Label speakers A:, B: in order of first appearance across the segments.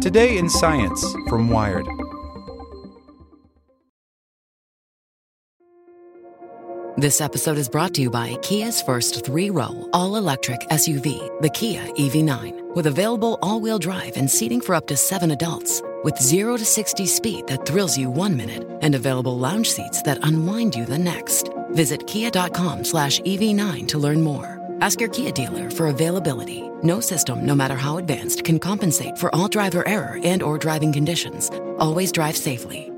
A: Today in Science from Wired.
B: This episode is brought to you by Kia's first three row, all electric SUV, the Kia EV9, with available all wheel drive and seating for up to seven adults. With 0 to 60 speed that thrills you one minute and available lounge seats that unwind you the next. Visit kia.com slash EV9 to learn more. Ask your Kia dealer for availability. No system, no matter how advanced, can compensate for all driver error and or driving conditions. Always drive safely.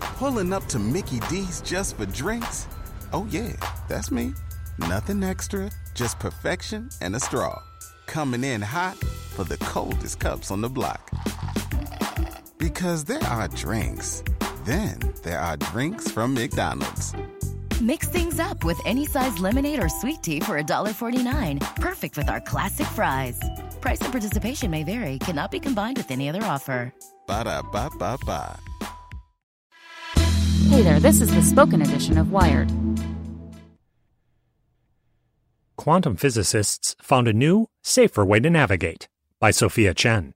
C: Pulling up to Mickey D's just for drinks? Oh yeah, that's me. Nothing extra, just perfection and a straw. Coming in hot for the coldest cups on the block. Because there are drinks. Then there are drinks from McDonald's.
D: Mix things up with any size lemonade or sweet tea for $1.49. Perfect with our classic fries. Price and participation may vary, cannot be combined with any other offer.
C: Ba da ba ba ba.
E: Hey there, this is the spoken edition of Wired.
F: Quantum physicists found a new, safer way to navigate by Sophia Chen.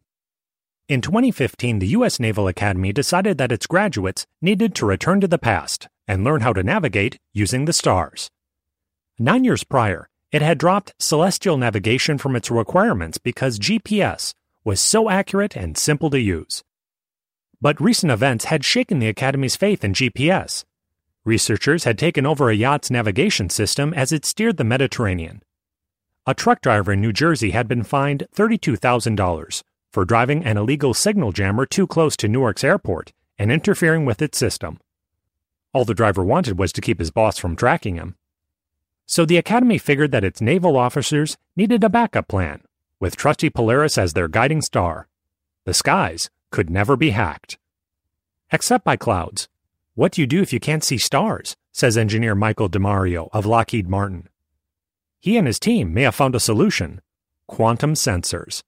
F: In 2015, the U.S. Naval Academy decided that its graduates needed to return to the past and learn how to navigate using the stars. Nine years prior, it had dropped celestial navigation from its requirements because GPS was so accurate and simple to use. But recent events had shaken the Academy's faith in GPS. Researchers had taken over a yacht's navigation system as it steered the Mediterranean. A truck driver in New Jersey had been fined $32,000 for driving an illegal signal jammer too close to Newark's airport and interfering with its system. All the driver wanted was to keep his boss from tracking him. So the Academy figured that its naval officers needed a backup plan, with trusty Polaris as their guiding star. The skies could never be hacked. Except by clouds. What do you do if you can't see stars? says engineer Michael DiMario of Lockheed Martin. He and his team may have found a solution quantum sensors.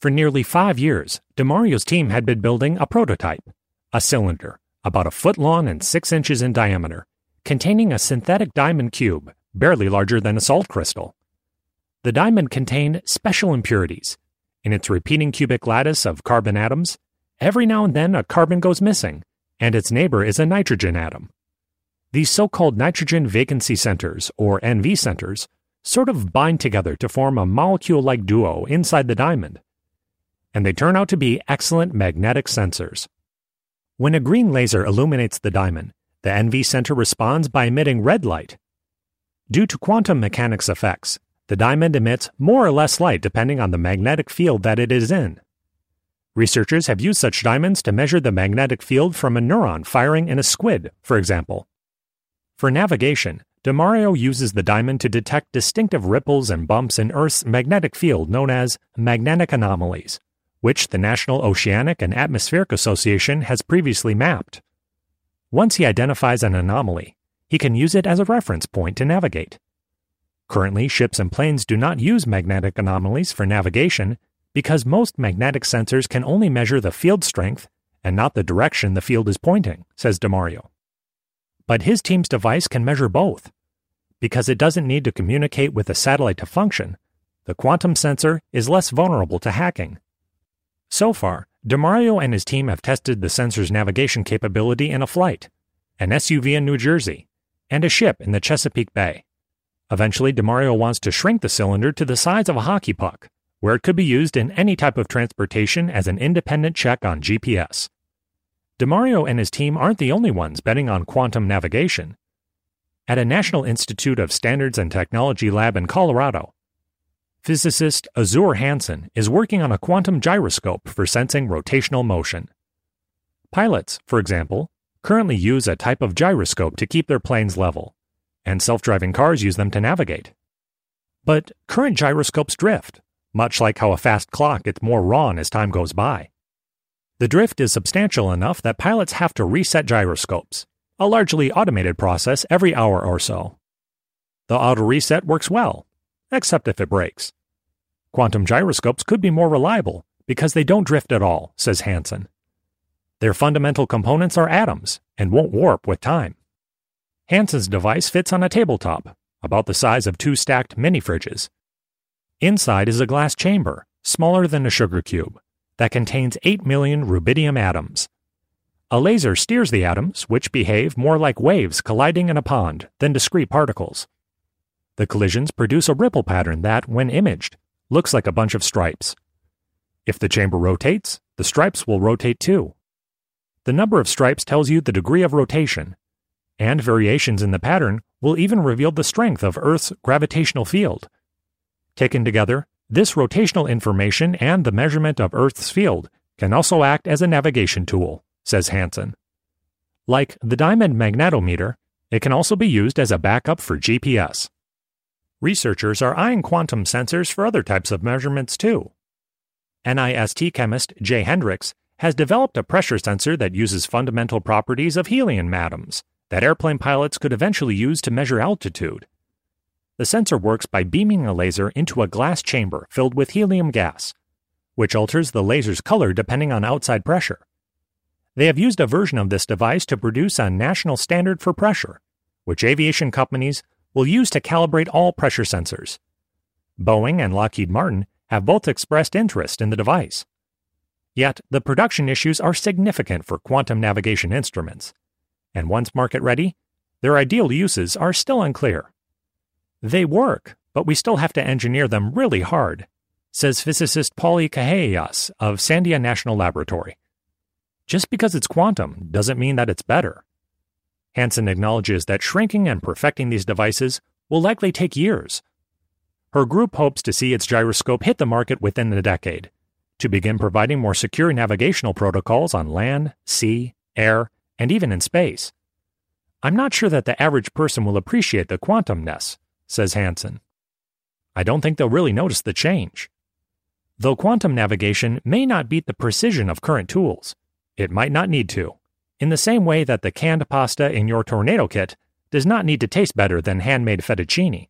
F: For nearly five years, DiMario's team had been building a prototype, a cylinder, about a foot long and six inches in diameter, containing a synthetic diamond cube, barely larger than a salt crystal. The diamond contained special impurities. In its repeating cubic lattice of carbon atoms, every now and then a carbon goes missing, and its neighbor is a nitrogen atom. These so called nitrogen vacancy centers, or NV centers, sort of bind together to form a molecule like duo inside the diamond. And they turn out to be excellent magnetic sensors. When a green laser illuminates the diamond, the NV center responds by emitting red light. Due to quantum mechanics effects, the diamond emits more or less light depending on the magnetic field that it is in. Researchers have used such diamonds to measure the magnetic field from a neuron firing in a squid, for example. For navigation, DiMario uses the diamond to detect distinctive ripples and bumps in Earth's magnetic field known as magnetic anomalies, which the National Oceanic and Atmospheric Association has previously mapped. Once he identifies an anomaly, he can use it as a reference point to navigate. Currently, ships and planes do not use magnetic anomalies for navigation because most magnetic sensors can only measure the field strength and not the direction the field is pointing, says DiMario. But his team's device can measure both. Because it doesn't need to communicate with a satellite to function, the quantum sensor is less vulnerable to hacking. So far, DiMario and his team have tested the sensor's navigation capability in a flight, an SUV in New Jersey, and a ship in the Chesapeake Bay. Eventually, DiMario wants to shrink the cylinder to the size of a hockey puck, where it could be used in any type of transportation as an independent check on GPS. DiMario and his team aren't the only ones betting on quantum navigation. At a National Institute of Standards and Technology lab in Colorado, physicist Azure Hansen is working on a quantum gyroscope for sensing rotational motion. Pilots, for example, currently use a type of gyroscope to keep their planes level, and self driving cars use them to navigate. But current gyroscopes drift, much like how a fast clock gets more wrong as time goes by. The drift is substantial enough that pilots have to reset gyroscopes, a largely automated process every hour or so. The auto reset works well, except if it breaks. Quantum gyroscopes could be more reliable because they don't drift at all, says Hansen. Their fundamental components are atoms and won't warp with time. Hansen's device fits on a tabletop, about the size of two stacked mini fridges. Inside is a glass chamber, smaller than a sugar cube, that contains 8 million rubidium atoms. A laser steers the atoms, which behave more like waves colliding in a pond than discrete particles. The collisions produce a ripple pattern that, when imaged, looks like a bunch of stripes. If the chamber rotates, the stripes will rotate too. The number of stripes tells you the degree of rotation, and variations in the pattern will even reveal the strength of Earth's gravitational field. Taken together, this rotational information and the measurement of Earth's field can also act as a navigation tool, says Hansen. Like the diamond magnetometer, it can also be used as a backup for GPS. Researchers are eyeing quantum sensors for other types of measurements too. NIST chemist Jay Hendricks has developed a pressure sensor that uses fundamental properties of helium atoms that airplane pilots could eventually use to measure altitude. The sensor works by beaming a laser into a glass chamber filled with helium gas, which alters the laser's color depending on outside pressure. They have used a version of this device to produce a national standard for pressure, which aviation companies will use to calibrate all pressure sensors. Boeing and Lockheed Martin have both expressed interest in the device. Yet, the production issues are significant for quantum navigation instruments, and once market ready, their ideal uses are still unclear. They work, but we still have to engineer them really hard, says physicist Pauli Kahayas of Sandia National Laboratory. Just because it's quantum doesn't mean that it's better. Hansen acknowledges that shrinking and perfecting these devices will likely take years. Her group hopes to see its gyroscope hit the market within a decade, to begin providing more secure navigational protocols on land, sea, air, and even in space. I'm not sure that the average person will appreciate the quantumness, says Hansen. I don't think they'll really notice the change. Though quantum navigation may not beat the precision of current tools, it might not need to, in the same way that the canned pasta in your tornado kit does not need to taste better than handmade fettuccine.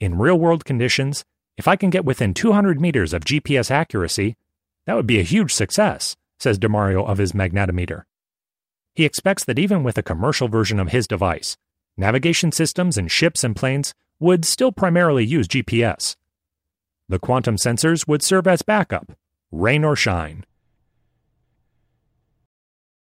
F: In real world conditions, if I can get within 200 meters of GPS accuracy, that would be a huge success, says DiMario of his magnetometer. He expects that even with a commercial version of his device, navigation systems in ships and planes would still primarily use GPS. The quantum sensors would serve as backup, rain or shine.